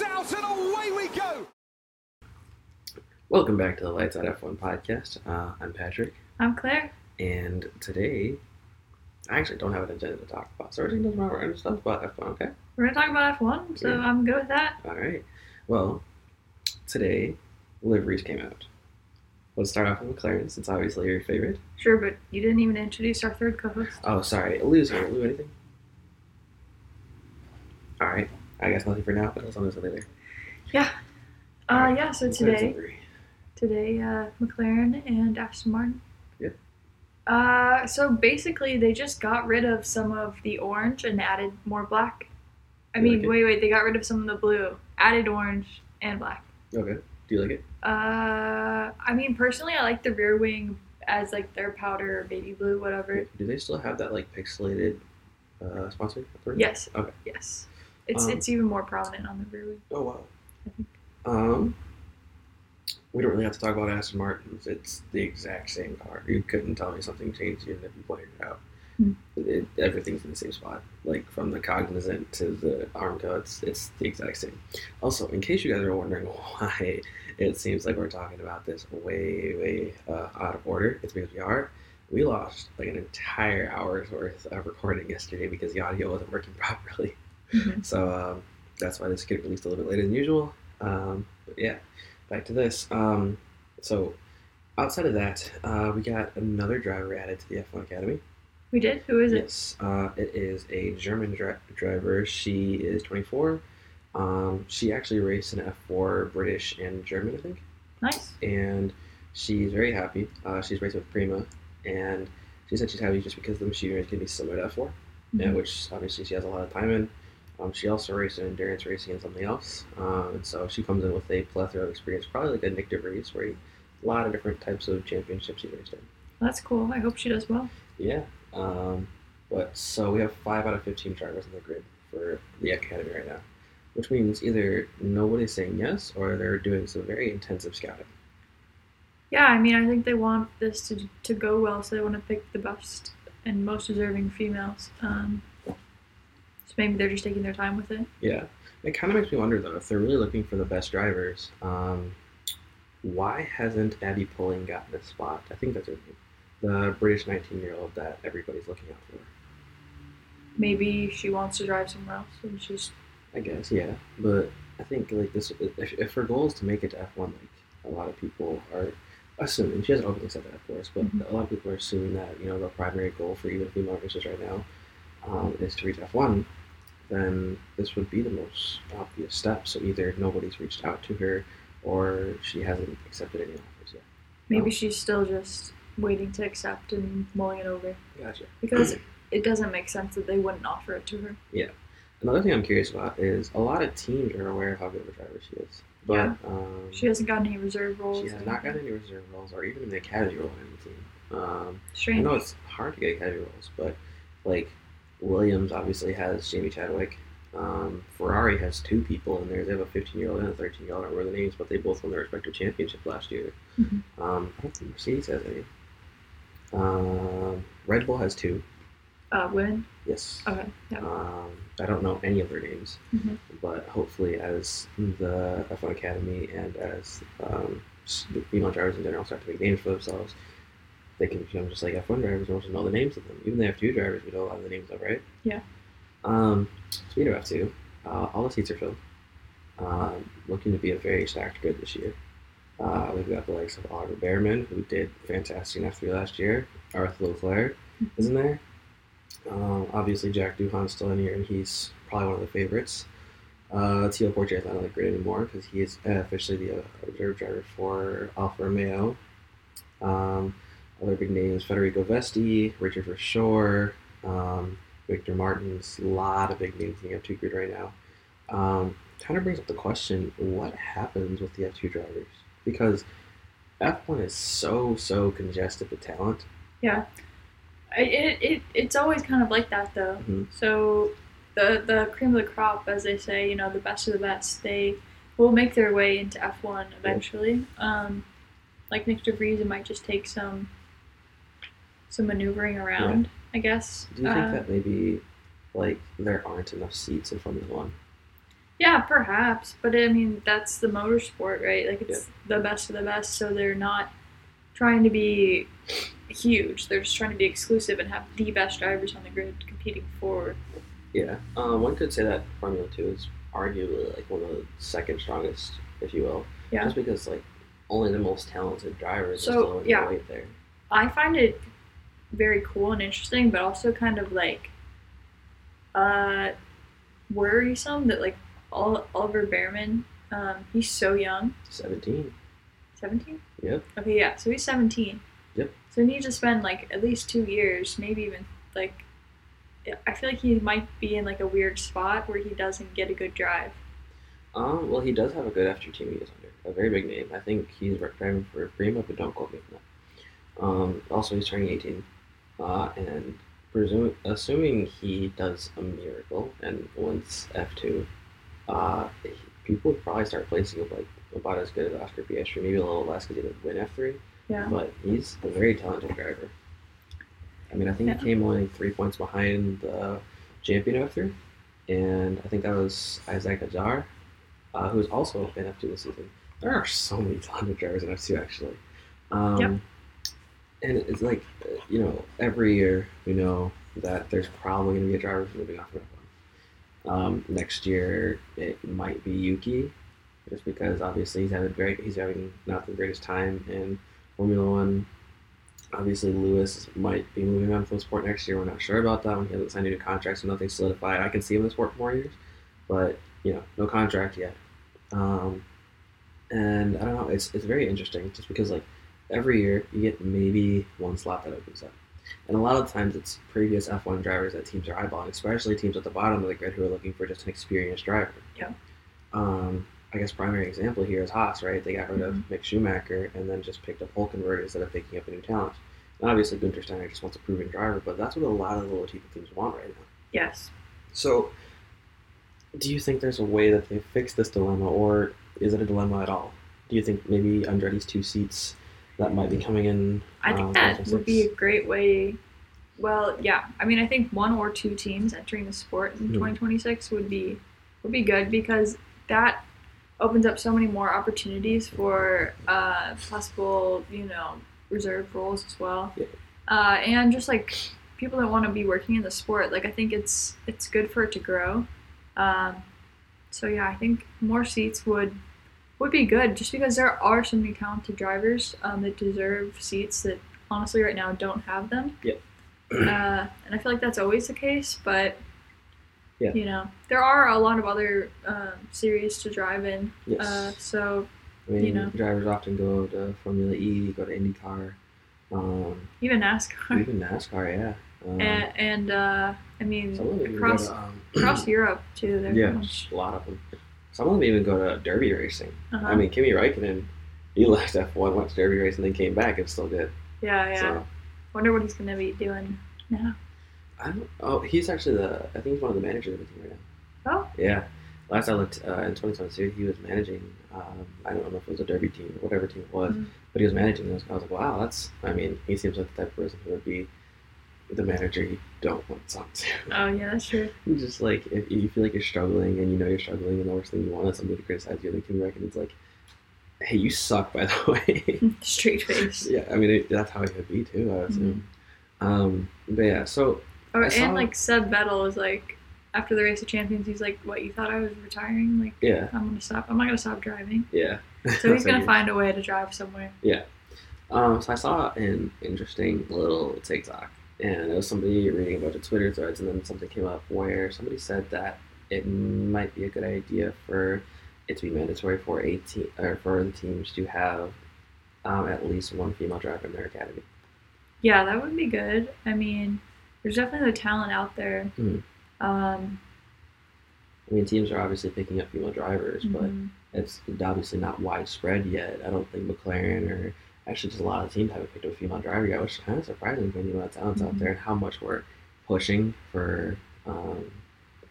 Lights out and away we go. Welcome back to the Lights Out F1 podcast. Uh, I'm Patrick, I'm Clare. and today I actually don't have an agenda to talk about, so everything doesn't matter. We're going to talk about F1, okay? We're gonna talk about F1, so Yeah. I'm good with that. All right. Well, today liveries came out. Let's start off with McLaren, since obviously your favorite. Sure, but you didn't even introduce our third co-host. Oh, sorry, Lou's here. Lou, anything? All right. I guess nothing for now, but I'll tell you later. Yeah. Uh, yeah. So today, today, uh, McLaren and Aston Martin. Yep. Uh, so basically, they just got rid of some of the orange and added more black. I You mean, like wait, wait. They got rid of some of the blue, added orange and black. Okay. Do you like it? Uh, I mean, personally, I like the rear wing as like their powder or baby blue, whatever. Do they still have that like pixelated uh, sponsor? Yes. Okay. Yes. It's Um, it's even more prominent on the wing. Oh wow. I think. Um, we don't really have to talk about Aston Martins. It's the exact same car. You couldn't tell me something changed even if you pointed it out. Hmm. It, everything's in the same spot, like from the cognizant to the Aramco. It's the exact same. Also, in case you guys are wondering why it seems like we're talking about this way, way uh, out of order, it's because we are. We lost like an entire hour's worth of recording yesterday because the audio wasn't working properly. Mhm. So um, that's why this get released a little bit later than usual. Um, but yeah, back to this. Um, so outside of that, uh, we got another driver added to the F1 Academy. We did. Who is it? Yes, uh, it is a German dri- driver. She is 24. Um, she actually raced in F4 British and German, I think Nice. and she's very happy. Uh, she's racing with Prima, and she said she's happy just because the machinery is going to be similar to F4, yeah, Mhm. which obviously she has a lot of time in. Um, she also raced in endurance racing and something else, um, and so she comes in with a plethora of experience, probably like a Nyck de Vries, where he, a lot of different types of championships he raced in. That's cool. I hope she does well. Yeah. Um, but so we have five out of 15 drivers on the grid for the academy right now, which means either nobody's saying yes or they're doing some very intensive scouting. Yeah, I mean, I think they want this to to go well, so they want to pick the best and most deserving females. Um, so maybe they're just taking their time with it. Yeah, it kind of makes me wonder though if they're really looking for the best drivers. Um, why hasn't Abbi Pulling gotten a spot? I think that's her name. The British 19-year-old that everybody's looking out for. Maybe she wants to drive somewhere else, and she's I guess, yeah. But I think like this, if, if her goal is to make it to F1, like a lot of people are assuming she hasn't openly said that, of course, but Mhm. a lot of people are assuming that you know the primary goal for even female racers right now um, is to reach F1. Then this would be the most obvious step. So either nobody's reached out to her, or she hasn't accepted any offers yet. maybe Oh. she's still just waiting to accept and mulling it over Gotcha. because it doesn't make sense that they wouldn't offer it to her. Yeah. Another thing I'm curious about is a lot of teams are aware of how good of a driver she is, but Yeah. um, She hasn't gotten any reserve roles. She has not got any reserve roles or even the academy role on the team. Um, I Strange. know it's hard to get academy roles, but like Williams obviously has Jamie Chadwick. Um, Ferrari has two people in there. They have a 15 year old and a 13 year old. I don't remember the names, but they both won their respective championship last year. Mhm. Um, I don't think Mercedes has any. Um, Red Bull has two. Uh, women. Yes. Okay. Yeah. Um, I don't know any of their names, Mhm. but hopefully, as the F1 Academy and as um, female drivers in general start to make names for themselves, they can become just like F1 drivers and also know the names of them. Even the F2 drivers, we know a lot of the names of, right? Yeah. Um, speaking of F2, uh, all the seats are filled. Um, looking to be a very stacked grid this year. Uh, we've got the likes of Oliver Bearman, who did fantastic in F3 last year. Arthur Leclerc is in there. Um, obviously, Jack Doohan's still in here, and he's probably one of the favorites. Uh, Theo Pourchaire is not on the grid anymore because he is uh, officially the uh, reserve driver for Alfa Romeo. Um, other big names: Federico Vesti, Richard Verschoor, um, Victor Martins. A lot of big names in the F2 grid right now. Um, kind of brings up the question: What happens with the F2 drivers? Because F1 is so so congested with talent. Yeah. It, it it's always kind of like that though. Mhm. So the the cream of the crop, as they say, you know, the best of the best, they will make their way into F1 eventually. Um, like Nyck de Vries, it might just take some some maneuvering around, I guess. Do you think Uh, that maybe like there aren't enough seats in Formula One? Yeah, perhaps, but I mean that's the motorsport, right? Like it's the best of the best, so they're not trying to be huge. They're just trying to be exclusive and have the best drivers on the grid competing for. Yeah, um, one could say that Formula Two is arguably like one of the second strongest, if you will. Yeah. Just because like only the most talented drivers So, are still yeah. there. I find it very cool and interesting, but also kind of like uh worrisome that like Ol- Oliver Bearman, um, he's so young, Seventeen. seventeen. Yep. Okay, yeah, so he's seventeen. Yep. So he needs to spend like at least two years, maybe even like. I feel like he might be in like a weird spot where he doesn't get a good drive. Um, well, he does have a good F2 team he is under. A very big name. I think he's driving for Prima, but don't quote me on that. Um, also, he's turning 18. Uh, and presume, assuming he does a miracle and wins F2, uh, people would probably start placing him like about as good as Oscar Piastri, maybe a little less because he didn't win F3. Yeah. But he's a very talented driver. I mean, I think Yeah. he came only three points behind the champion of F3, and I think that was Isack Hadjar, uh, who's also in F2 this season. There are so many talented drivers in F2 actually. Um, Yep. And it's like, you know, every year we know that there's probably going to be a driver moving off of F1. Um, next year it might be Yuki, just because obviously he's having great. He's having not the greatest time in Formula One. Obviously, Lewis might be moving on from the sport next year. We're not sure about that one. He hasn't signed any contracts, so nothing's solidified. I can see him in the sport for more years, but you know, no contract yet. Um, and I don't know. It's it's very interesting, just because like every year you get maybe one slot that opens up, and a lot of times it's previous F1 drivers that teams are eyeballing, especially teams at the bottom of the grid who are looking for just an experienced driver. Yeah. Um, I guess primary example here is Haas, right? They got rid of Mm-hmm. Mick Schumacher and then just picked up Hulkenberg instead of picking up a new talent. And obviously, Guenther Steiner just wants a proven driver, but that's what a lot of the Latifi teams want right now. Yes. So, do you think there's a way that they fix this dilemma, or is it a dilemma at all? Do you think maybe Andretti's two seats that might be coming in? I think um, that 2026? would be a great way. Well, yeah. I mean, I think one or two teams entering the sport in Mhm. 2026 would be would be good because that opens up so many more opportunities for uh, possible, you know, reserve roles as well. Yeah. Uh, and just like people that want to be working in the sport, like I think it's it's good for it to grow. Um, so yeah, I think more seats would would be good just because there are so many talented drivers um, that deserve seats that honestly right now don't have them. Yeah. uh, and I feel like that's always the case, but Yeah. you know there are a lot of other um, series to drive in. Yes. Uh, so I mean, you know. drivers often go to Formula E, go to IndyCar, um, even NASCAR even NASCAR. Yeah. Um, and, and uh, I mean some of them even across to, um, across Europe too. There's yeah, a lot of them. Some of them even go to Derby racing. Uh-huh. I mean, Kimi Räikkönen, he left F1, went to Derby racing, and then came back. It's still good. yeah, yeah. So, Wonder what he's gonna be doing now. I don't. Oh, he's actually the. I think he's one of the managers of the team right now. Oh, Yeah. Last I looked uh, in 2022, he was managing. Um, I don't know if it was a Derby team or whatever team it was, Mhm. but he was managing those. I was like, wow, that's. I mean, he seems like the type of person who would be the manager you don't want to talk to. oh yeah, that's true. He's just like if you feel like you're struggling and you know you're struggling, and the worst thing you want is somebody to criticize you. And Kimi Räikkönen's like, hey, you suck, by the way. Straight face. yeah, I mean it, that's how he would be too. I assume. Um, but yeah, so Oh, I saw- and like Seb Vettel was like, after the race of champions, he's like, "What you thought I was retiring? Like, yeah, I'm gonna stop. I'm not gonna stop driving." yeah. So he's gonna find a way to drive somewhere. Yeah. Um, so I saw an interesting little TikTok, and it was somebody reading a bunch of Twitter threads, and then something came up where somebody said that it might be a good idea for it to be mandatory for a team or for the teams to have um, at least one female driver in their academy. Yeah, that would be good. I mean, there's definitely the talent out there. Mhm. Um, I mean, teams are obviously picking up female drivers, but mhm. it's obviously not widespread yet. I don't think McLaren or actually just a lot of teams haven't picked up a female driver yet, which is kind of surprising when you know talent's out Mhm. there and how much we're pushing for, um,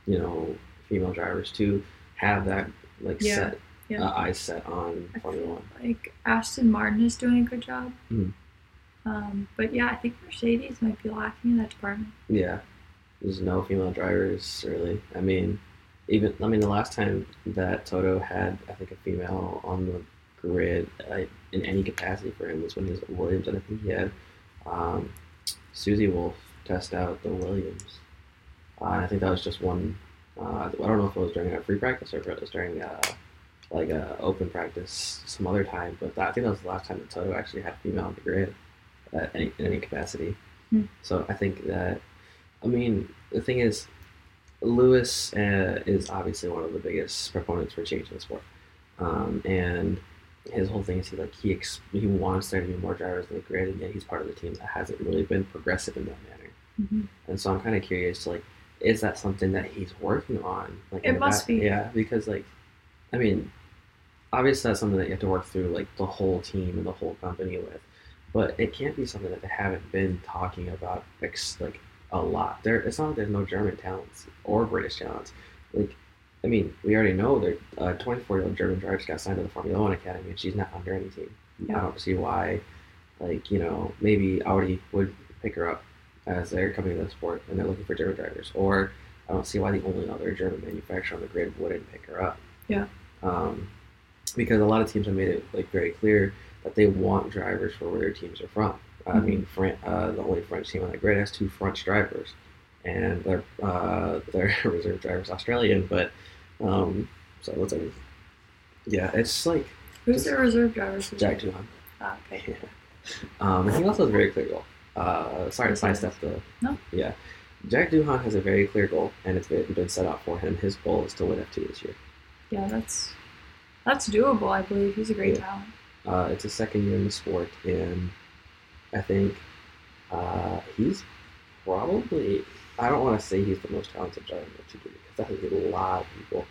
you know, female drivers to have that like Yeah, set yeah. uh, eyes set on I Formula One. like Aston Martin is doing a good job. Mhm. Um, but yeah, I think Mercedes might be lacking in that department. Yeah, there's no female drivers really. I mean, even I mean the last time that Toto had I think a female on the grid uh, in any capacity for him was when he was at Williams, and I think he had um, Susie Wolff test out the Williams. Uh, and I think that was just one. Uh, I don't know if it was during a free practice or if it was during uh, like a open practice some other time, but that, I think that was the last time that Toto actually had a female on the grid at any, in any capacity. Hmm. So I think that, I mean, the thing is, Lewis uh, is obviously one of the biggest proponents for changing the sport, um, and his whole thing is he like he ex- he wants there to be more drivers in the grid, and yet he's part of the team that hasn't really been progressive in that manner. Mm-hmm. And so I'm kind of curious, to like, is that something that he's working on? Like, It must back- be. Yeah, because like, I mean, obviously that's something that you have to work through, like the whole team and the whole company with. But it can't be something that they haven't been talking about, like a lot. There, it's not like there's no German talents or British talents. Like, I mean, we already know that a 24 year old German driver just got signed to the Formula One Academy, and she's not under any team. Yeah. I don't see why, like you know, maybe Audi would pick her up as they're coming to the sport and they're looking for German drivers, or I don't see why the only other German manufacturer on the grid wouldn't pick her up. Yeah. Um, because a lot of teams have made it like very clear that they want drivers for where their teams are from. I Mhm. mean, Fran- uh, the only French team on the grid has two French drivers, and their uh, their reserve driver's Australian. But um, so what's that? Yeah, it's like Who's their reserve driver? Jack? Doohan. Ah, okay. Yeah. Um, and he also has a very clear goal. Uh, sorry to sidestep the. No. Yeah. Jack Doohan has a very clear goal, and it's been, been set out for him. His goal is to win F2 this year. Yeah, that's that's doable. I believe he's a great Yeah. talent. Uh, it's his second year in the sport, and I think uh, he's probably. I don't want to say he's the most talented driver in F2 because that is a lot of people,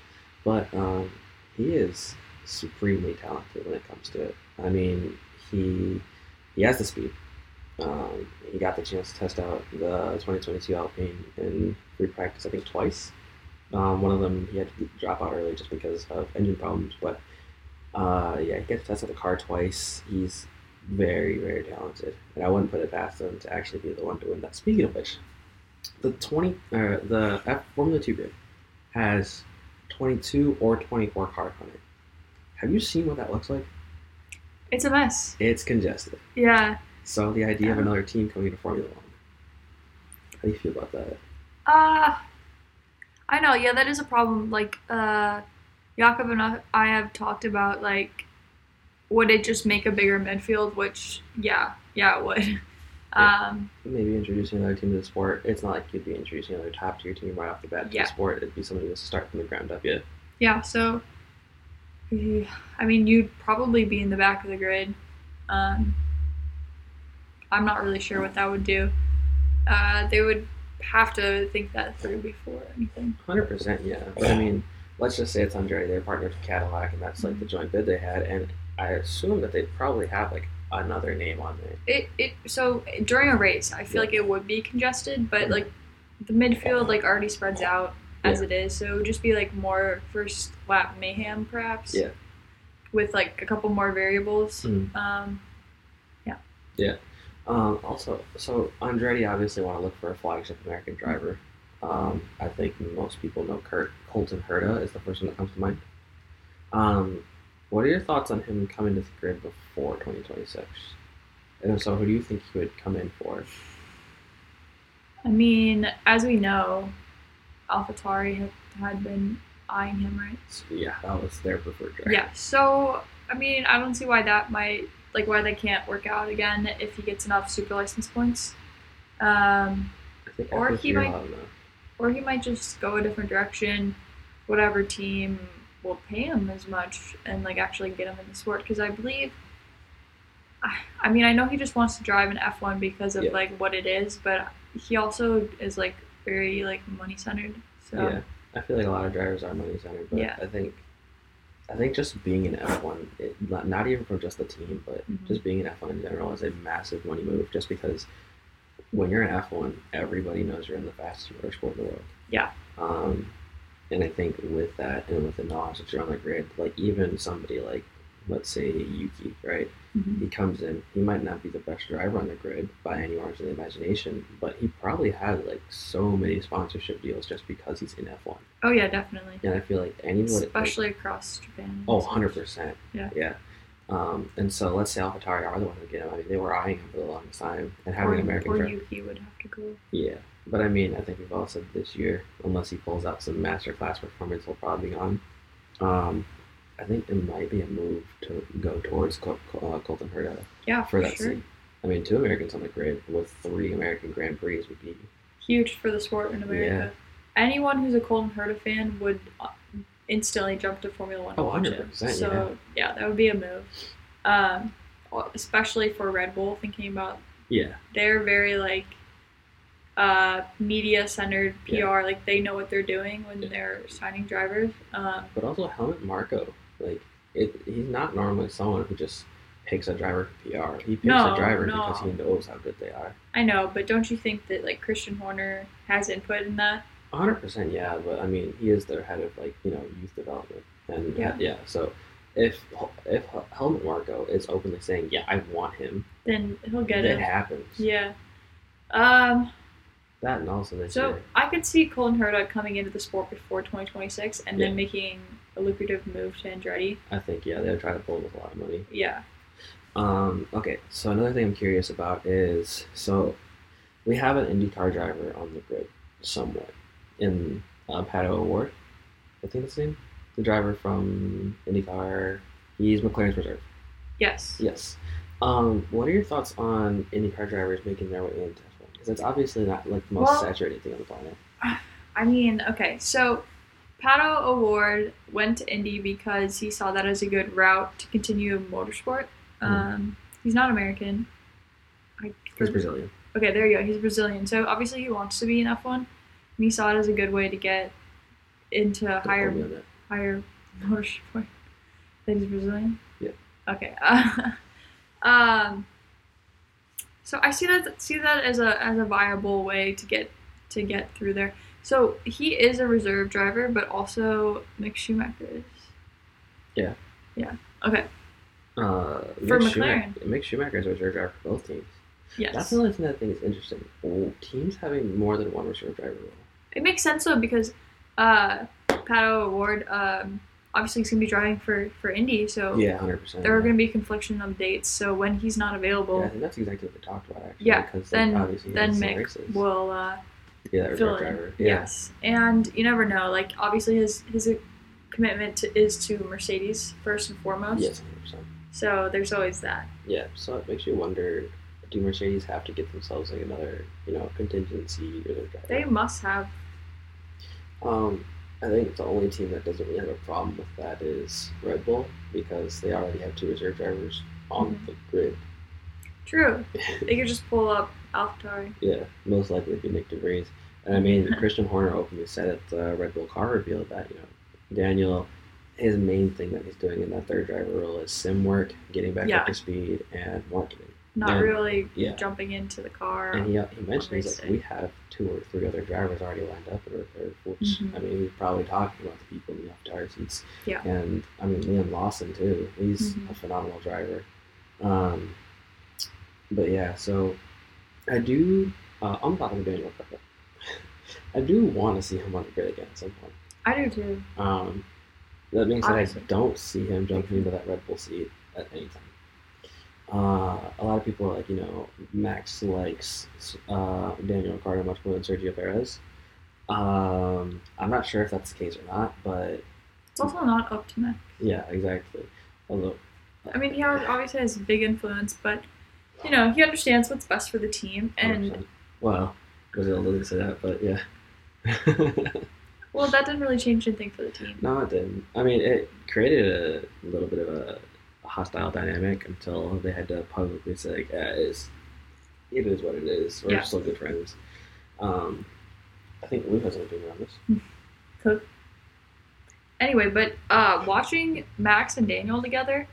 but um, he is supremely talented when it comes to it. I mean, he he has the speed. Um, he got the chance to test out the 2022 Alpine in free practice, I think twice. Um, one of them he had to drop out early just because of engine problems, but uh, yeah, he got to test out the car twice. He's very, very talented, and I wouldn't put it past him to actually be the one to win that. Speaking of which, the 20 uh, the F Formula 2 grid has 22 or 24 cars on it. Have you seen what that looks like? It's a mess. It's congested. Yeah. So the idea of another team coming to Formula One. How do you feel about that? Uh I know, yeah, that is a problem. Like, uh Jakob and I have talked about like would it just make a bigger midfield, which yeah, yeah it would. Yeah. Um Maybe introducing another team to the sport. It's not like you'd be introducing another top tier team right off the bat to Yeah. the sport. It'd be somebody who start from the ground up. Yeah. yeah, so I mean you'd probably be in the back of the grid. Um I'm not really sure what that would do. Uh they would have to think that through before anything. Hundred percent, yeah. But I mean, let's just say it's Andretti. They're partnered with Cadillac, and that's like the joint bid they had. And I assume that they'd probably have like another name on there. It it so during a race, I feel like it would be congested, but like the midfield like already spreads out as Yeah. it is, so it would just be like more first lap mayhem perhaps. Yeah. With like a couple more variables. Hmm. Um, yeah. Yeah. Um, also, so Andretti obviously want to look for a flagship American driver. Um, I think most people know Kurt Colton Herta is the first one that comes to mind. Um, what are your thoughts on him coming to the grid before 2026? And if so, who do you think he would come in for? I mean, as we know, AlphaTauri had, had been eyeing him, right? Yeah, that was their preferred driver. Yeah. So I mean, I don't see why that might like why they can't work out again if he gets enough super license points. Um, Or he might- or he might just go a different direction. Whatever team will pay him as much and like actually get him in the sport because I believe. I- mean, I know he just wants to drive an F one because of Yeah. like what it is, but he also is like very like money centered. So Yeah, I feel like a lot of drivers are money centered, but Yeah. I think, I think just being an F one, not, not even from just the team, but Mhm. just being an F one in general is a massive money move. Just because when you're an F one, everybody knows you're in the fastest motorsport in the world. Yeah. Um, and I think with that and with the knowledge that you're on the grid, like even somebody like let's say Yuki, right? Mhm. He comes in. He might not be the best driver on the grid by any margin of the imagination, but he probably has like so many sponsorship deals just because he's in F1. Oh yeah, definitely. And I feel like anyone, like, Especially across Japan. oh, 100 percent. Yeah. Yeah. Um, and so let's say AlphaTauri are the ones that get him. I mean, they were eyeing him for the longest time, and having Or, an American or driver. Yuki would have to go. Yeah, but I mean, I think we've all said this year, unless he pulls out some masterclass performance, he'll probably be gone. Um, I think it might be a move to go towards Col- uh, Colton Herta Yeah, for for, that sure. seat. I mean, two Americans on the grid with three American Grand Prix would be Huge for the sport in America. Anyone who's a Colton Herta fan would uh, instantly jump to Formula One. to Oh, watch it. 100%, So yeah, that would be a move. Um, especially for Red Bull, thinking about yeah, they're very like uh, media centered PR. Yeah. Like they know what they're doing when Yeah. they're signing drivers. Um, but also Helmut Marko, like it, he's not normally someone who just picks a driver for PR. He picks No, a driver no. because he knows how good they are. I know, but don't you think that like Christian Horner has input in that? hundred percent, yeah. But I mean, he is their head of like you know youth development, and yeah, Yeah. So if if Helmut Marko is openly saying, "Yeah, I want him," Then he'll get it it. happens. Yeah. Um. That and also this So year. I could see Colton Herta coming into the sport before 2026 and Yeah. then making a lucrative move to Andretti. I think yeah, they'll try to pull with a lot of money. Yeah. Um, okay, so another thing I'm curious about is so we have an IndyCar driver on the grid somewhat in uh, Pato O'Ward. I think that's his name. The driver from IndyCar. He's McLaren's reserve. Yes. Yes. Um, what are your thoughts on IndyCar drivers making their way into F1? Because it's obviously not like the most Well- saturated thing on the planet. I mean, okay, so Pato O'Ward went to Indy because he saw that as a good route to continue motorsport. Um, he's not American. I, He's Brazilian. Okay, there you go. He's Brazilian, so obviously he wants to be in F1, and he saw it as a good way to get into Don't higher quote me on that. higher motorsport. That he's Brazilian. Yeah. Okay. um. So I see that see that as a as a viable way to get to get through there. So he is a reserve driver, but also Mick Schumacher is. Yeah. Yeah. Okay. Uh, For Mick McLaren. Schumacher, Mick Schumacher is a reserve driver for both teams. Yes. That's the only thing that I think is interesting. Oh, teams having more than one reserve driver role. It makes sense though because uh, Pato O'Ward um, obviously he's gonna be driving for for Indy, so Yeah, hundred percent. there are gonna be confliction of dates. So when he's not available, Yeah, that's exactly what we talked about actually. Yeah, because then- like, obviously then Mick races. will uh, yeah, that fill in. driver. Yeah. Yes, and you never know. Like obviously his his commitment to, is to Mercedes first and foremost. Yes, hundred percent. So there's always that. Yeah, so it makes you wonder: Do Mercedes have to get themselves like another, you know, contingency reserve driver? They must have. Um, I think the only team that doesn't really have a problem with that is Red Bull because they already have two reserve drivers on Mhm. the grid. True. They could just pull up AlphaTauri. Yeah, most likely it'd be Nyck de Vries. And I mean, Christian Horner openly said at the Red Bull car reveal that, you know, Daniel, his main thing that he's doing in that third driver role is sim work, getting back Yeah. up to speed, and marketing. Not really Yeah. jumping into the car. And he, he mentioned, he's like, we have two or three other drivers already lined up in reserve, which, Mhm. I mean, he's probably talking about the people in the off-tire seats. Yeah. And, I mean, Liam Lawson, too. He's Mhm. a phenomenal driver. Um, but, yeah, so I do, uh, I'm talking to Daniel Ricciardo. I do want to see him on the grid again at some point. I do too. Um, that being said, Honestly. I don't see him jumping into that Red Bull seat at any time. Uh, a lot of people are like, you know, Max likes uh, Daniel Ricciardo much more than Sergio Perez. Um, I'm not sure if that's the case or not, but It's also not up to Max. yeah, exactly. Although, I mean, he obviously has a big influence, but you know, he understands what's best for the team. And 100%. well, Brazil doesn't say that, but yeah. well, that didn't really change anything for the team. No, it didn't. I mean, it created a little bit of a hostile dynamic until they had to publicly say, like, yeah, it's, it is what it is. We're Yeah. still good friends. Um, I think Lou has an opinion on this. Cook. Anyway, but uh, watching Max and Daniel together,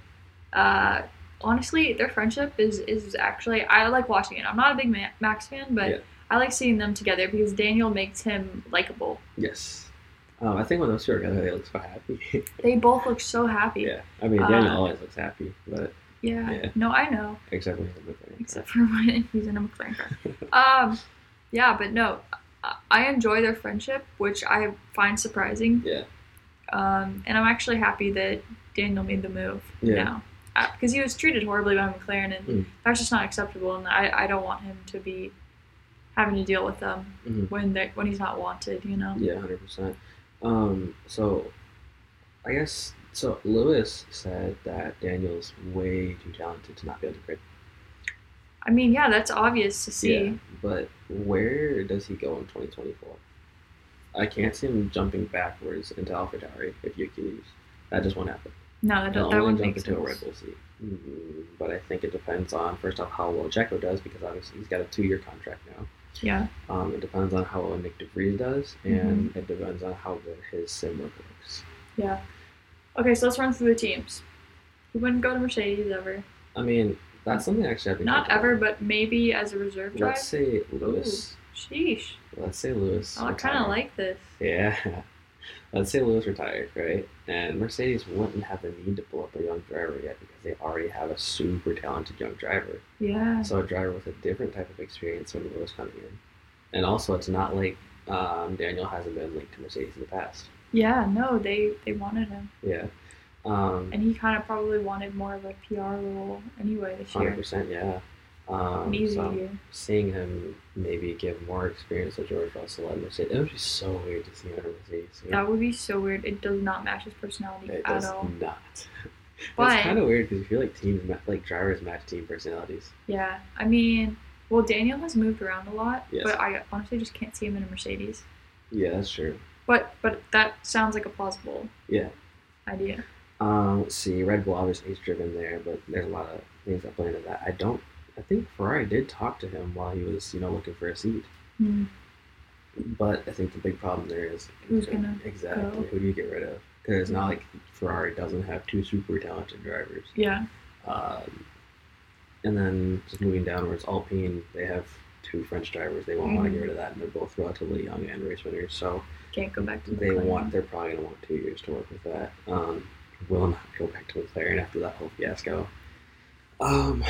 uh, honestly, their friendship is is actually I like watching it. I'm not a big Max fan, but Yeah. I like seeing them together because Daniel makes him likable. Yes. Um, I think when those two are together, they look so happy. They both look so happy. yeah, I mean Daniel Uh, always looks happy, but Yeah. Yeah. No, I know. except when he's in the thing. Except for when he's in a McLaren car. um, yeah, but no, I- enjoy their friendship, which I find surprising. Yeah. Um, and I'm actually happy that Daniel made the move Yeah. now. Because he was treated horribly by McLaren, and Mm. that's just not acceptable. And I, I don't want him to be having to deal with them Mhm. when they when he's not wanted. You know. Yeah, hundred percent. Um, so I guess so. Lewis said that Daniel's way too talented to not be able to grid. I mean, yeah, that's obvious to see. Yeah, but where does he go in twenty twenty four? I can't see him jumping backwards into AlphaTauri if Yuki. That just won't happen. No, that, that wouldn't make sense. Red Bull seat. Mm, But I think it depends on first off how well Checo does because obviously he's got a two year contract now. Yeah. Um, it depends on how well Nyck de Vries does, and it depends on how good his sim work works. Yeah. Okay, so let's run through the teams. He wouldn't go to Mercedes ever. I mean, that's something actually I've been Not ever, but maybe as a reserve drive. Let's say Lewis. Sheesh. Let's say Lewis. Oh, I kind of like this. Yeah. Let's say Lewis retired, right? And Mercedes wouldn't have the need to pull up a young driver yet because they already have a super talented young driver. Yeah. So a driver with a different type of experience when Lewis coming in. And also, it's not like um, Daniel hasn't been linked to Mercedes in the past. Yeah, no, they they wanted him, Yeah. Um, and he kind of probably wanted more of a PR role anyway this year. 100%, yeah. Um, so year. seeing him maybe give more experience to George Russell at Mercedes, it would be so weird to see him at Mercedes. you? That would be so weird. It does not match his personality It at does all. not. But- it's kind of weird because you feel like teams, like drivers, match team personalities. Yeah, I mean, well, Daniel has moved around a lot, Yes. but I honestly just can't see him in a Mercedes. Yeah, that's true. But but that sounds like a plausible Yeah. idea. Um, let's see. Red Bull obviously is driven there, but there's a lot of things that play into that. I don't. I think Ferrari did talk to him while he was, you know, looking for a seat. Hmm. But I think the big problem there is Who's gonna exactly go? who do you get rid of? Because it's not like Ferrari doesn't have two super talented drivers. Yeah. Um, and then just moving downwards, Alpine they have two French drivers. They won't want to get rid of that, and they're both relatively young and race winners. So Can't go back to they McLaren. want they're probably gonna want two years to work with that. Um, will not go back to McLaren after that whole fiasco. Um,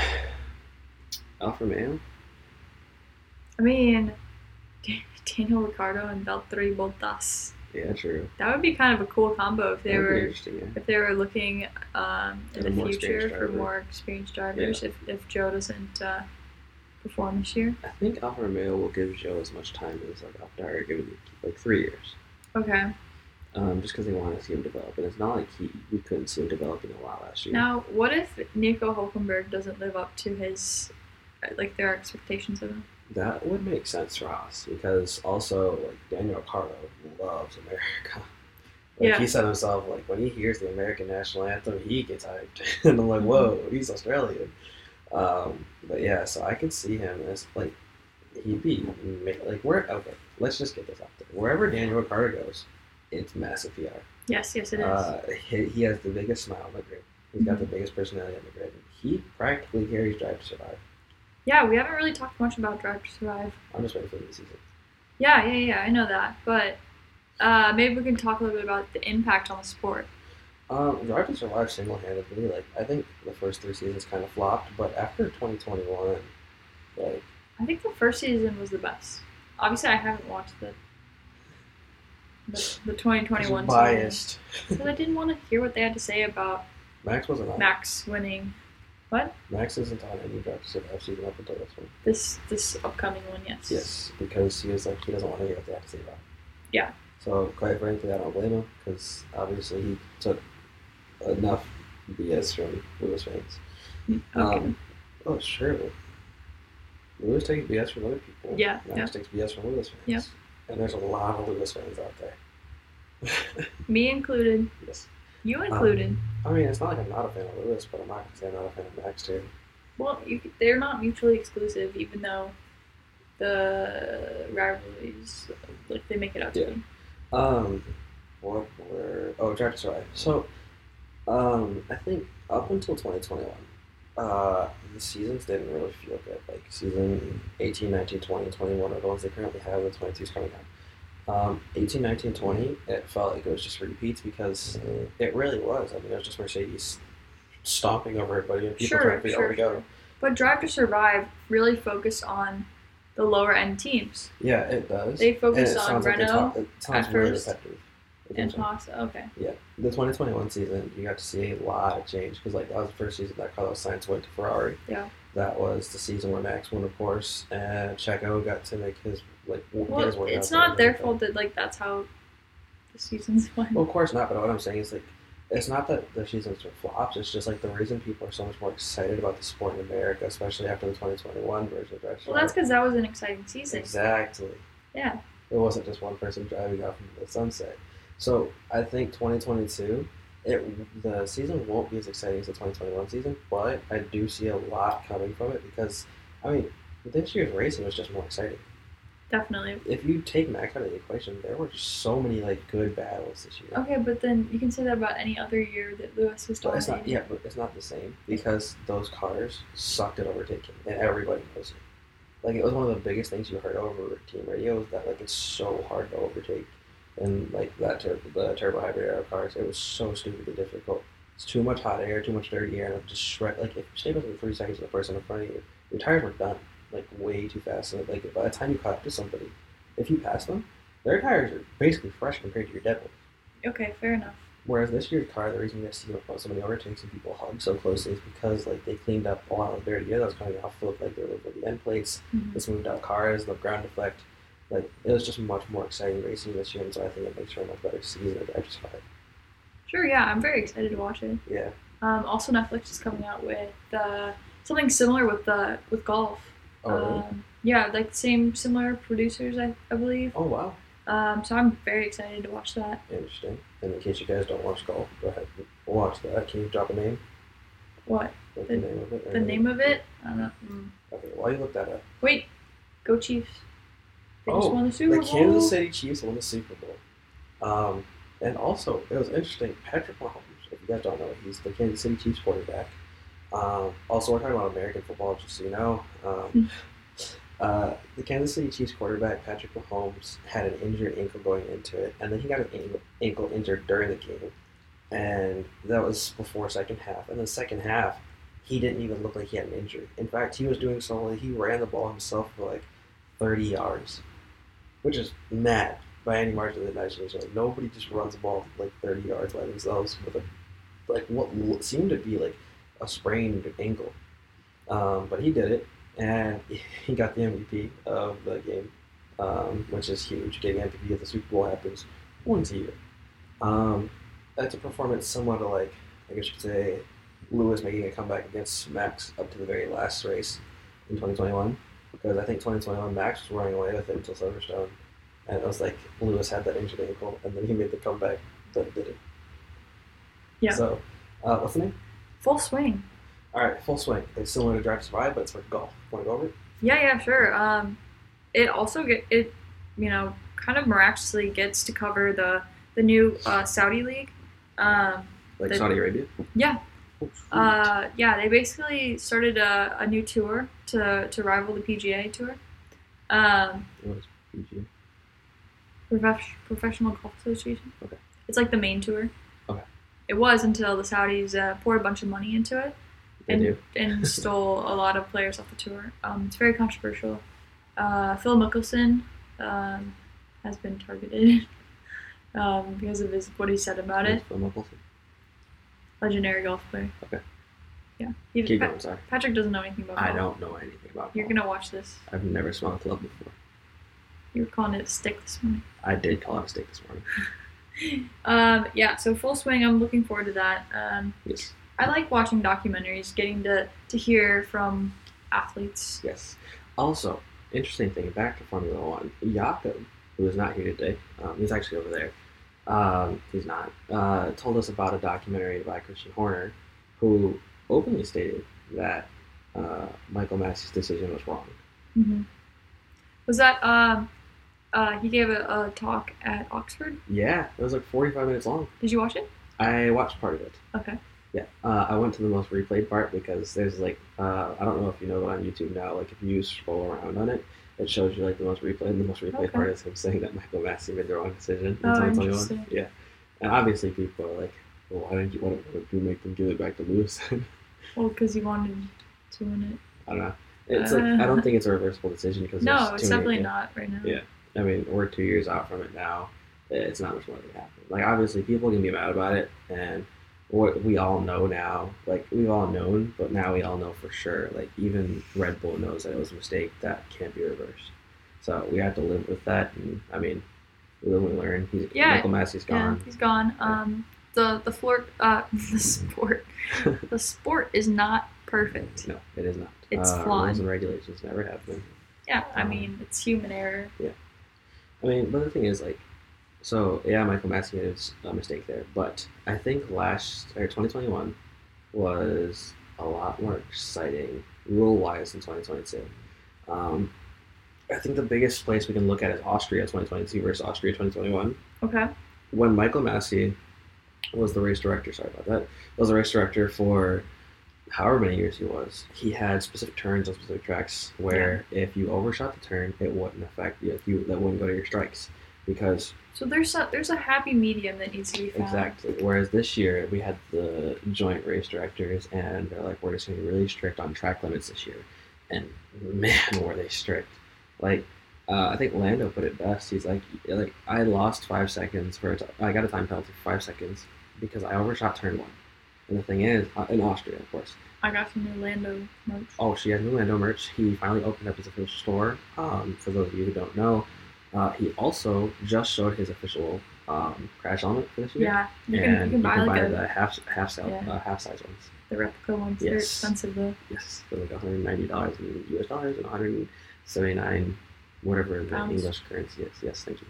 Alfa Romeo. I mean, Daniel Ricciardo and Valtteri Bottas. Yeah, true. That would be kind of a cool combo if they That would be were. Yeah. if they were looking um, in the future for more experienced drivers. If if Zhou doesn't uh, perform this year. I think Alfa Romeo will give Zhou as much time as like AlphaTauri giving like three years. Okay. Um, just because they want to see him develop, and it's not like he we couldn't see him developing a lot last year. Now, what if Nico Hulkenberg doesn't live up to his like their expectations of him? That would make sense for us because also like Daniel Ricciardo loves America. Like Yeah. he said himself, like when he hears the American national anthem, he gets hyped, and I'm like, whoa, he's Australian. Um, but yeah, so I could see him as like he'd be like where okay, let's just get this out there. Wherever Daniel Ricciardo goes, it's massive PR. Yes, yes, it is. Uh, he, he has the biggest smile on the grid. He's got the biggest personality on the grid. He practically carries Drive to Survive. Yeah, we haven't really talked much about Drive to Survive. I'm just waiting for the season. Yeah, yeah, yeah, I know that, but uh, maybe we can talk a little bit about the impact on the sport. Um, Drive to Survive single-handedly, like I think the first three seasons kind of flopped, but after 2021, like I think the first season was the best. Obviously, I haven't watched the the, the 2021 biased. season because I didn't want to hear what they had to say about Max wasn't on. Max winning Max isn't on any to Survive season up until this one. this this upcoming one. Yes. Yes, because he was like he doesn't want to hear what they have to say about. It. Yeah. So quite frankly, I don't blame him because obviously he took enough BS from Lewis fans. Okay. Um, oh, sure. Lewis takes BS from other people. Yeah, Max yeah. takes BS from Lewis fans. Yep. And there's a lot of Lewis fans out there. Me included. yes. You included. I mean, it's not like I'm not a fan of Lewis, but I'm not going to say I'm not a fan of Max, too. well, you, they're not mutually exclusive, even though the rivalries like they make it out to Yeah. be. Um, what were oh to Survive. So, um, I think up until 2021, uh, the seasons didn't really feel good. Like season 18, 19, 20, 21 are the ones they currently have. The 22's coming out. Um, 18, 19, 20, it felt like it was just repeats because it really was. I mean, it was just Mercedes stomping over everybody and people Sure, trying to figure out sure, to go. But Drive to Survive really focused on the lower end teams. Yeah, it does. They And focused on like Renault talk- at really first repetitive. And Haas. Okay. Yeah, the 2021 season, you got to see a lot of change because like that was the first season that Carlos Sainz went to Ferrari. Yeah. That was the season where Max won, of course, and Checo got to make his like his Well, way it's not their fault that like that's how the seasons went. Well, of course not. But what I'm saying is like, it's not that the seasons were flops. It's just like the reason people are so much more excited about the sport in America, especially after the 2021 version of Drive Well, that's because that was an exciting season. exactly. Yeah. It wasn't just one person driving off into the sunset. So I think 2022, it the season won't be as exciting as the 2021 season, but I do see a lot coming from it because I mean this year's racing was just more exciting. Definitely. If you take Max out of the equation, there were just so many like good battles this year. Okay, but then you can say that about any other year that Lewis was But it's not yeah, but it's not the same because those cars sucked at overtaking, and everybody knows it. Like it was one of the biggest things you heard over team radio was that like it's so hard to overtake, and like that tur- the turbo hybrid cars, it was so stupidly difficult. It's too much hot air, too much dirty air, and it just shred. Like if you stayed within three seconds of the person in front of you, your tires were done like way too fast. And like by the time you caught up to somebody, if you passed them, their tires are basically fresh compared to your dead ones. Okay, fair enough. Whereas this year's car, the reason you guys see so many overtakes and people hug so closely is because like they cleaned up a lot of the dirty air that was coming off. Looked like they were over the end plates. Mhm. They smoothed out cars, the ground deflect. Like it was just much more exciting racing this year, and so I think it makes for a much better season of to Survive. Sure, yeah, I'm very excited to watch it. Yeah. Um, also, Netflix is coming out with uh, something similar with the with golf. Oh really? Um, yeah, like same similar producers, I, I believe. Oh wow. Um, so I'm very excited to watch that. Interesting. And in case you guys don't watch golf, go ahead watch that. Can you drop a name? What The- the, name of it? the name of it? I don't know. Mm. Okay, while you look that up. Wait, go Chiefs! They Oh, won the Super Bowl. Kansas City Chiefs won the Super Bowl. Um, and also, it was interesting. Patrick Mahomes, if you guys don't know, he's the Kansas City Chiefs quarterback. Um, also, we're talking about American football, just so you know. Um, uh, the Kansas City Chiefs quarterback, Patrick Mahomes, had an injured ankle going into it, and then he got an ankle, ankle injured during the game. And that was before second half. And the second half, he didn't even look like he had an injury. In fact, he was doing so well, he ran the ball himself for like 30 yards, which is mad by any margin of the imagination. Nobody just runs the ball like 30 yards by themselves with a like what seemed to be like a sprained ankle. Um, but he did it, and he got the MVP of the game, um, which is huge. Getting MVP of the Super Bowl happens once a year. Um, that's a performance somewhat like I guess you could say Lewis making a comeback against Max up to the very last race in 2021 because I think 2021 Max was running away with it until Silverstone, and it was like Lewis had that injured ankle, and then he made the comeback that did it. Yeah. So, uh, what's the name? Full swing. All right, full swing. It's similar to Drive to Survive, but it's for golf. Want to go over it? Yeah, yeah, sure. Um, it also get it, you know, kind of miraculously gets to cover the the new uh, Saudi league. Um, Like The- Saudi Arabia? Yeah. Uh, yeah, they basically started a, a new tour to to rival the PGA tour. Um, What is PGA? Prof- Professional Golf Association. Okay. It's like the main tour. Okay. It was until the Saudis uh, poured a bunch of money into it They and, do. and stole a lot of players off the tour. Um, it's very controversial. Uh, Phil Mickelson um, has been targeted um, because of his what he said about it. Phil Mickelson. Legendary golf player. Okay. Yeah. Keep going, sorry. Patrick doesn't know anything about I golf. don't know anything about You're golf. gonna watch this. I've never swung a club before. You were calling it a stick this morning. I did call it a stick this morning. Um, yeah, so full swing. I'm looking forward to that. Um, Yes. I like watching documentaries, getting to, to hear from athletes. Yes. Also, interesting thing, back to Formula One. Jakob, who is not here today, um, he's actually over there. Um, he's not. Uh, told us about a documentary by Christian Horner, who openly stated that uh, Michael Masi's decision was wrong. hmm Was that um, uh, he gave a, a talk at Oxford? Yeah, it was like 45 minutes long. Did you watch it? I watched part of it. Okay. Yeah, uh, I went to the most replayed part because there's like uh, I don't know if you know, but on YouTube now, like if you scroll around on it, it shows you like the most replayed, and the most replayed Okay. part is him saying that Michael Masi made the wrong decision in Oh, 2021. Yeah, and obviously people are like, well, why didn't you? Why did you make them give it back to Lewis? Well, because he wanted to win it. I don't know. It's like I don't Uh. think it's a reversible decision because No, it's many- definitely yeah. not right now. Yeah. I mean, we're two years out from it now. It's not much more that can happen. Like, obviously, people can be mad about it, and what we all know now, like, we've all known, but now we all know for sure. Like, even Red Bull knows that it was a mistake that can't be reversed. So we have to live with that, and I mean, we live and learn. He's, Yeah. Michael Masi's Yeah, gone. he's gone. Um, the the floor, uh, the sport, the sport is not perfect. no, it is not. It's uh, flawed. Rules and regulations never have been. Yeah, I Um, mean it's human error. Yeah, I mean, but the thing is, like, so yeah, Michael Masi made a mistake there, but I think last or 2021 was a lot more exciting rule wise than 2022. Um, I think the biggest place we can look at is Austria 2022 versus Austria 2021. Okay. When Michael Masi was the race director, sorry about that, was the race director for however many years he was, he had specific turns on specific tracks where if you overshot the turn, it wouldn't affect you. If you that wouldn't go to your strikes because So there's a there's a happy medium that needs to be found. exactly. Whereas this year we had the joint race directors, and they're like, we're just gonna be really strict on track limits this year, and man, were they strict! Like. Uh, I think Lando put it best. He's like, like I lost five seconds for a t- I got a time penalty for five seconds because I overshot turn one. And the thing is, uh, in Austria, of course, I got some new Lando merch. Oh, she has new Lando merch. He finally opened up his official store. Um, for those of you who don't know, uh, he also just showed his official um, crash element for this year. Yeah, you can, and you can buy like a, the half half size Yeah. uh, half size ones. the replica ones. They're Yes. expensive though. Yes, for like 190 dollars in U.S. dollars and 179 whatever the Pounds. English currency is. Yes, thank you.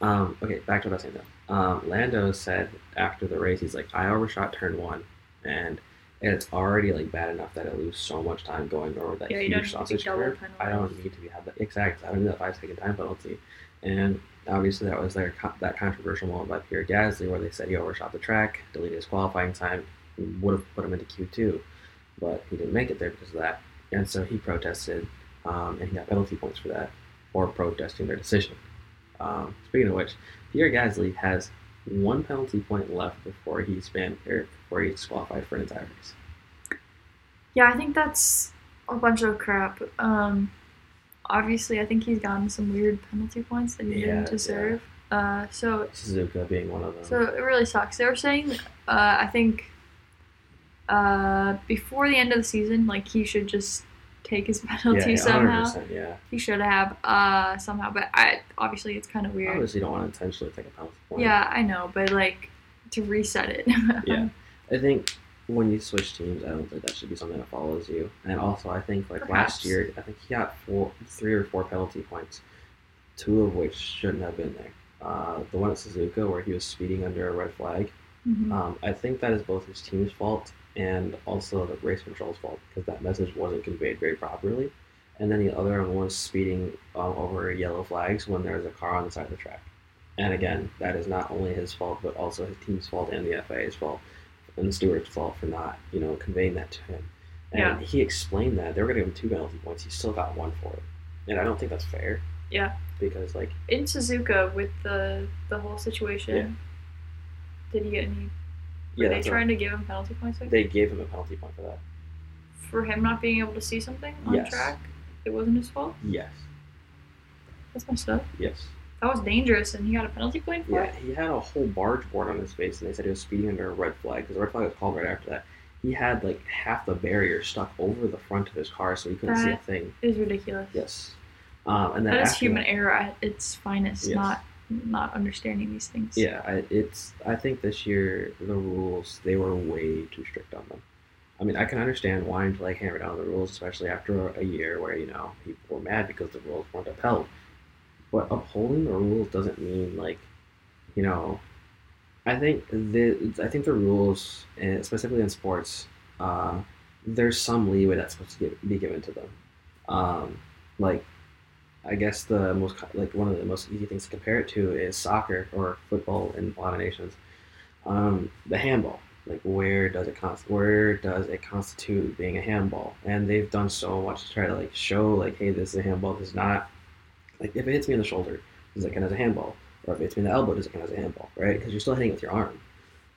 Um, okay, back to what I was saying though. Um, Lando said after the race, he's like, I overshot turn one, and it's already like bad enough that I lose so much time going over that Yeah, you don't huge need to be sausage curve. I don't need to be have that exact. I don't need that five second time penalty, and obviously that was their that controversial moment by Pierre Gasly where they said he overshot the track, deleted his qualifying time, would have put him into Q two, but he didn't make it there because of that, and so he protested, um, and he got penalty points for that for protesting their decision. Um, speaking of which, Pierre Gasly has one penalty point left before he's banned or before he's disqualified for an entire race. Yeah, I think that's a bunch of crap. Um, obviously, I think he's gotten some weird penalty points that he Yeah, didn't deserve. Uh, so Suzuka being one of them. so it really sucks. They were saying, uh, I think, uh, before the end of the season, like he should just take his penalty yeah, yeah, somehow. 100%, yeah. He should have uh somehow, but I obviously it's kind of weird. Obviously, you don't want to intentionally take a penalty point. Yeah, I know, but like to reset it. Yeah. I think when you switch teams, I don't think that should be something that follows you. And also, I think like Perhaps. last year, I think he got four, three or four penalty points, two of which shouldn't have been there. Uh, the one at Suzuka where he was speeding under a red flag. Mhm. Um, I think that is both his team's fault and also the race control's fault because that message wasn't conveyed very properly. And then the other one was speeding um, over yellow flags when there was a car on the side of the track. And again, that is not only his fault, but also his team's fault and the FIA's fault and the steward's fault for not, you know, conveying that to him. And Yeah. he explained that they were going to give him two penalty points. He still got one for it, and I don't think that's fair. Yeah. Because like In Suzuka with the the whole situation, did he get any? Were yeah, they trying to give him penalty points like they gave him a penalty point for that. for him not being able to see something on Yes. track? It wasn't his fault. Yes. That's messed up. Yes. That was dangerous, and he got a penalty point for Yeah, it. he had a whole barge board on his face, and they said he was speeding under a red flag because the red flag was called right after that. He had like half the barrier stuck over the front of his car, so he couldn't see a That- thing. It is ridiculous. Yes, um, and then That is human that- error at its finest, Yes. not not understanding these things. Yeah, I, it's. I think this year the rules they were way too strict on them. I mean, I can understand wanting to like hammer down the rules, especially after a year where you know people were mad because the rules weren't upheld. But upholding the rules doesn't mean like, you know, I think the I think the rules, specifically in sports, uh, there's some leeway that's supposed to get, be given to them. Um, like, I guess the most like one of the most easy things to compare it to is soccer or football in a lot of nations. Um, the handball, like where does it const- where does it constitute being a handball? And they've done so much to try to like show like, hey, this is a handball, this is not. Like if it hits me in the shoulder, does it count as a handball? Or if it hits me in the elbow, does it count as a handball? Right? Because you're still hitting with your arm.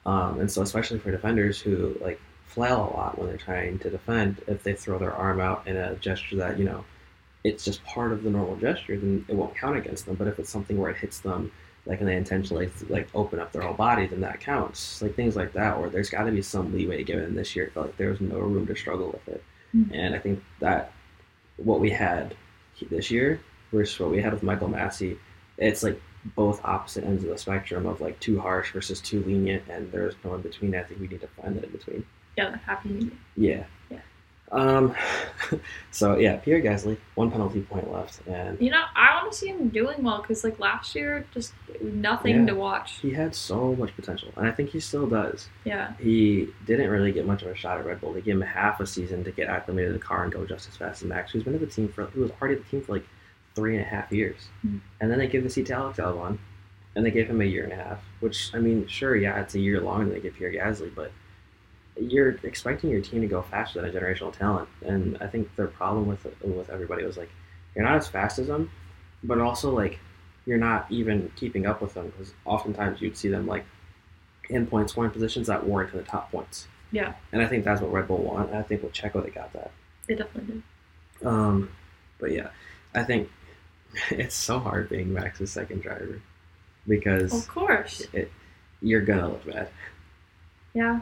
Um, and so especially for defenders who like flail a lot when they're trying to defend, if they throw their arm out in a gesture that you know it's just part of the normal gesture, then it won't count against them. But if it's something where it hits them, like and they intentionally like open up their whole body, then that counts. Like things like that, where there's got to be some leeway given. This year, like there was no room to struggle with it, Mhm. and I think that what we had this year versus what we had with Michael Masi, it's like both opposite ends of the spectrum of like too harsh versus too lenient, and there's no in between. I think we need to find that in between. Yeah, the happy medium. Yeah. Yeah. Um. so yeah, Pierre Gasly, one penalty point left, and You know, I want to see him doing well because like last year, just nothing Yeah. to watch. he had so much potential, and I think he still does. Yeah, He didn't really get much of a shot at Red Bull. They gave him half a season to get acclimated to the car and go just as fast as Max, who's been at the team for who was already at the team for like three and a half years. Hmm. And then they gave the seat to Alex Albon, and they gave him a year and a half. Which I mean, sure, yeah, it's a year longer than they give Pierre Gasly, but you're expecting your team to go faster than a generational talent. And I think their problem with with everybody was like, you're not as fast as them, but also like you're not even keeping up with them because oftentimes you'd see them like in point scoring positions that weren't in the top points. Yeah. And I think that's what Red Bull want. And I think with Checo they got that. they definitely did. Um, but yeah, I think it's so hard being Max's second driver because Of course. it, you're gonna look bad. Yeah.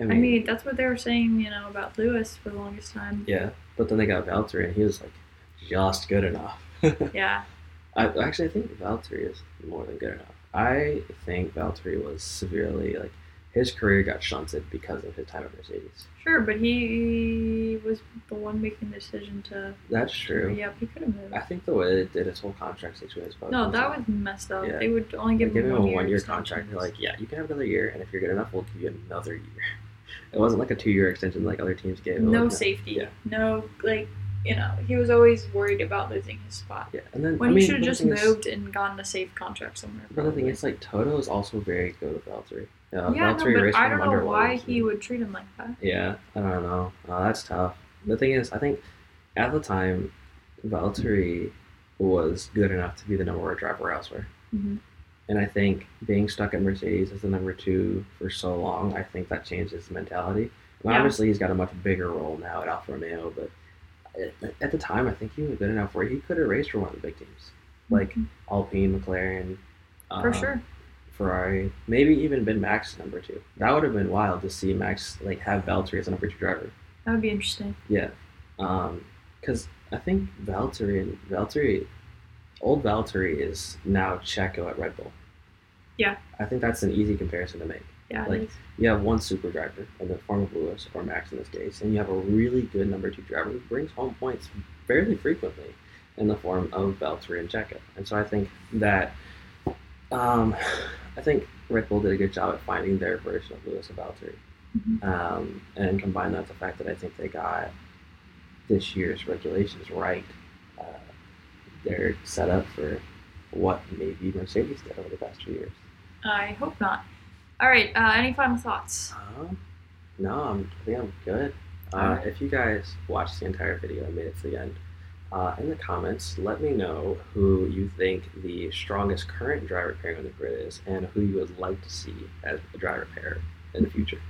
I I mean, mean, that's what they were saying, you know, about Lewis for the longest time. yeah, but then they got Valtteri and he was like just good enough. Yeah. I actually I think Valtteri is more than good enough. I think Valtteri was severely like his career got shunted because of his time at Mercedes. Sure, but he was the one making the decision to. That's true. Yeah, he could have moved. I think the way they did his whole contract situation was No, that was messed up. Yeah. They would only give him him one a year one year contract. They're like, yeah, you can have another year, and if you're good enough, we'll give you another year. It wasn't like a two year extension like other teams gave. No like, safety. Yeah. No, like, you know, he was always worried about losing his spot. Yeah, and then When I he mean, should have just thing is- moved and gotten a safe contract somewhere. But the thing is, like Toto is also very good with Valtteri. Uh, yeah, Valtteri no, but I don't know why he would treat him like that. Yeah, I don't know. Uh, that's tough. The thing is, I think at the time, Valtteri was good enough to be the number one driver elsewhere. Mhm. And I think being stuck at Mercedes as the number two for so long, I think that changed his mentality. And Yeah. Obviously, he's got a much bigger role now at Alfa Romeo, but at, at the time, I think he was good enough where he could have raced for one of the big teams, like Mhm. Alpine, McLaren. for um, sure. Ferrari, maybe even been Max number two. That would have been wild to see Max like have Valtteri as a number two driver. That would be interesting. Yeah, because I think Valtteri and Valtteri, old Valtteri is now Checo at Red Bull. Yeah. I think that's an easy comparison to make. Yeah, Like- You have one super driver in the form of Lewis or Max in this case, and you have a really good number two driver who brings home points fairly frequently in the form of Valtteri and Checo. And so I think that, um, I think Red Bull did a good job at finding their version of Lewis and Valtteri, Mhm. um, and combine that with the fact that I think they got this year's regulations right. Uh, they're set up for what maybe Mercedes did over the past few years. I hope not. All right. Uh, any final thoughts? Um, no, I'm, I think I'm good. Uh, Alright. If you guys watched the entire video and made it to the end, uh, in the comments, let me know who you think the strongest current driver pairing on the grid is and who you would like to see as a driver pair in the future.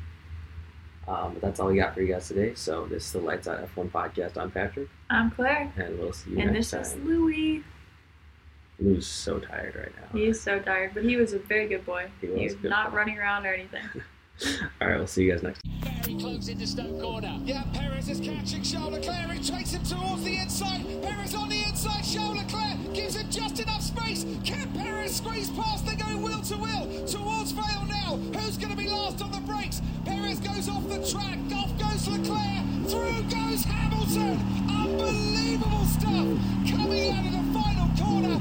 Um, but that's all we got for you guys today. So this is the Lights Out F1 podcast. I'm Patrick, I'm Clare, and we'll see you and next time. And this is time. Louis. Lou's so tired right now. He is so tired, but he was a very good boy. He was He was good not boy. running around or anything. All right, we'll see you guys next. Very close into Stowe corner. Yeah, Perez is catching Charles Leclerc. He takes him towards the inside. Perez on the inside. Charles Leclerc gives him just enough space. Can Perez squeeze past? They're going wheel to wheel towards Vale now. Who's going to be last on the brakes? Perez goes off the track. Off goes Leclerc. Through goes Hamilton. Unbelievable stuff coming out of the final corner.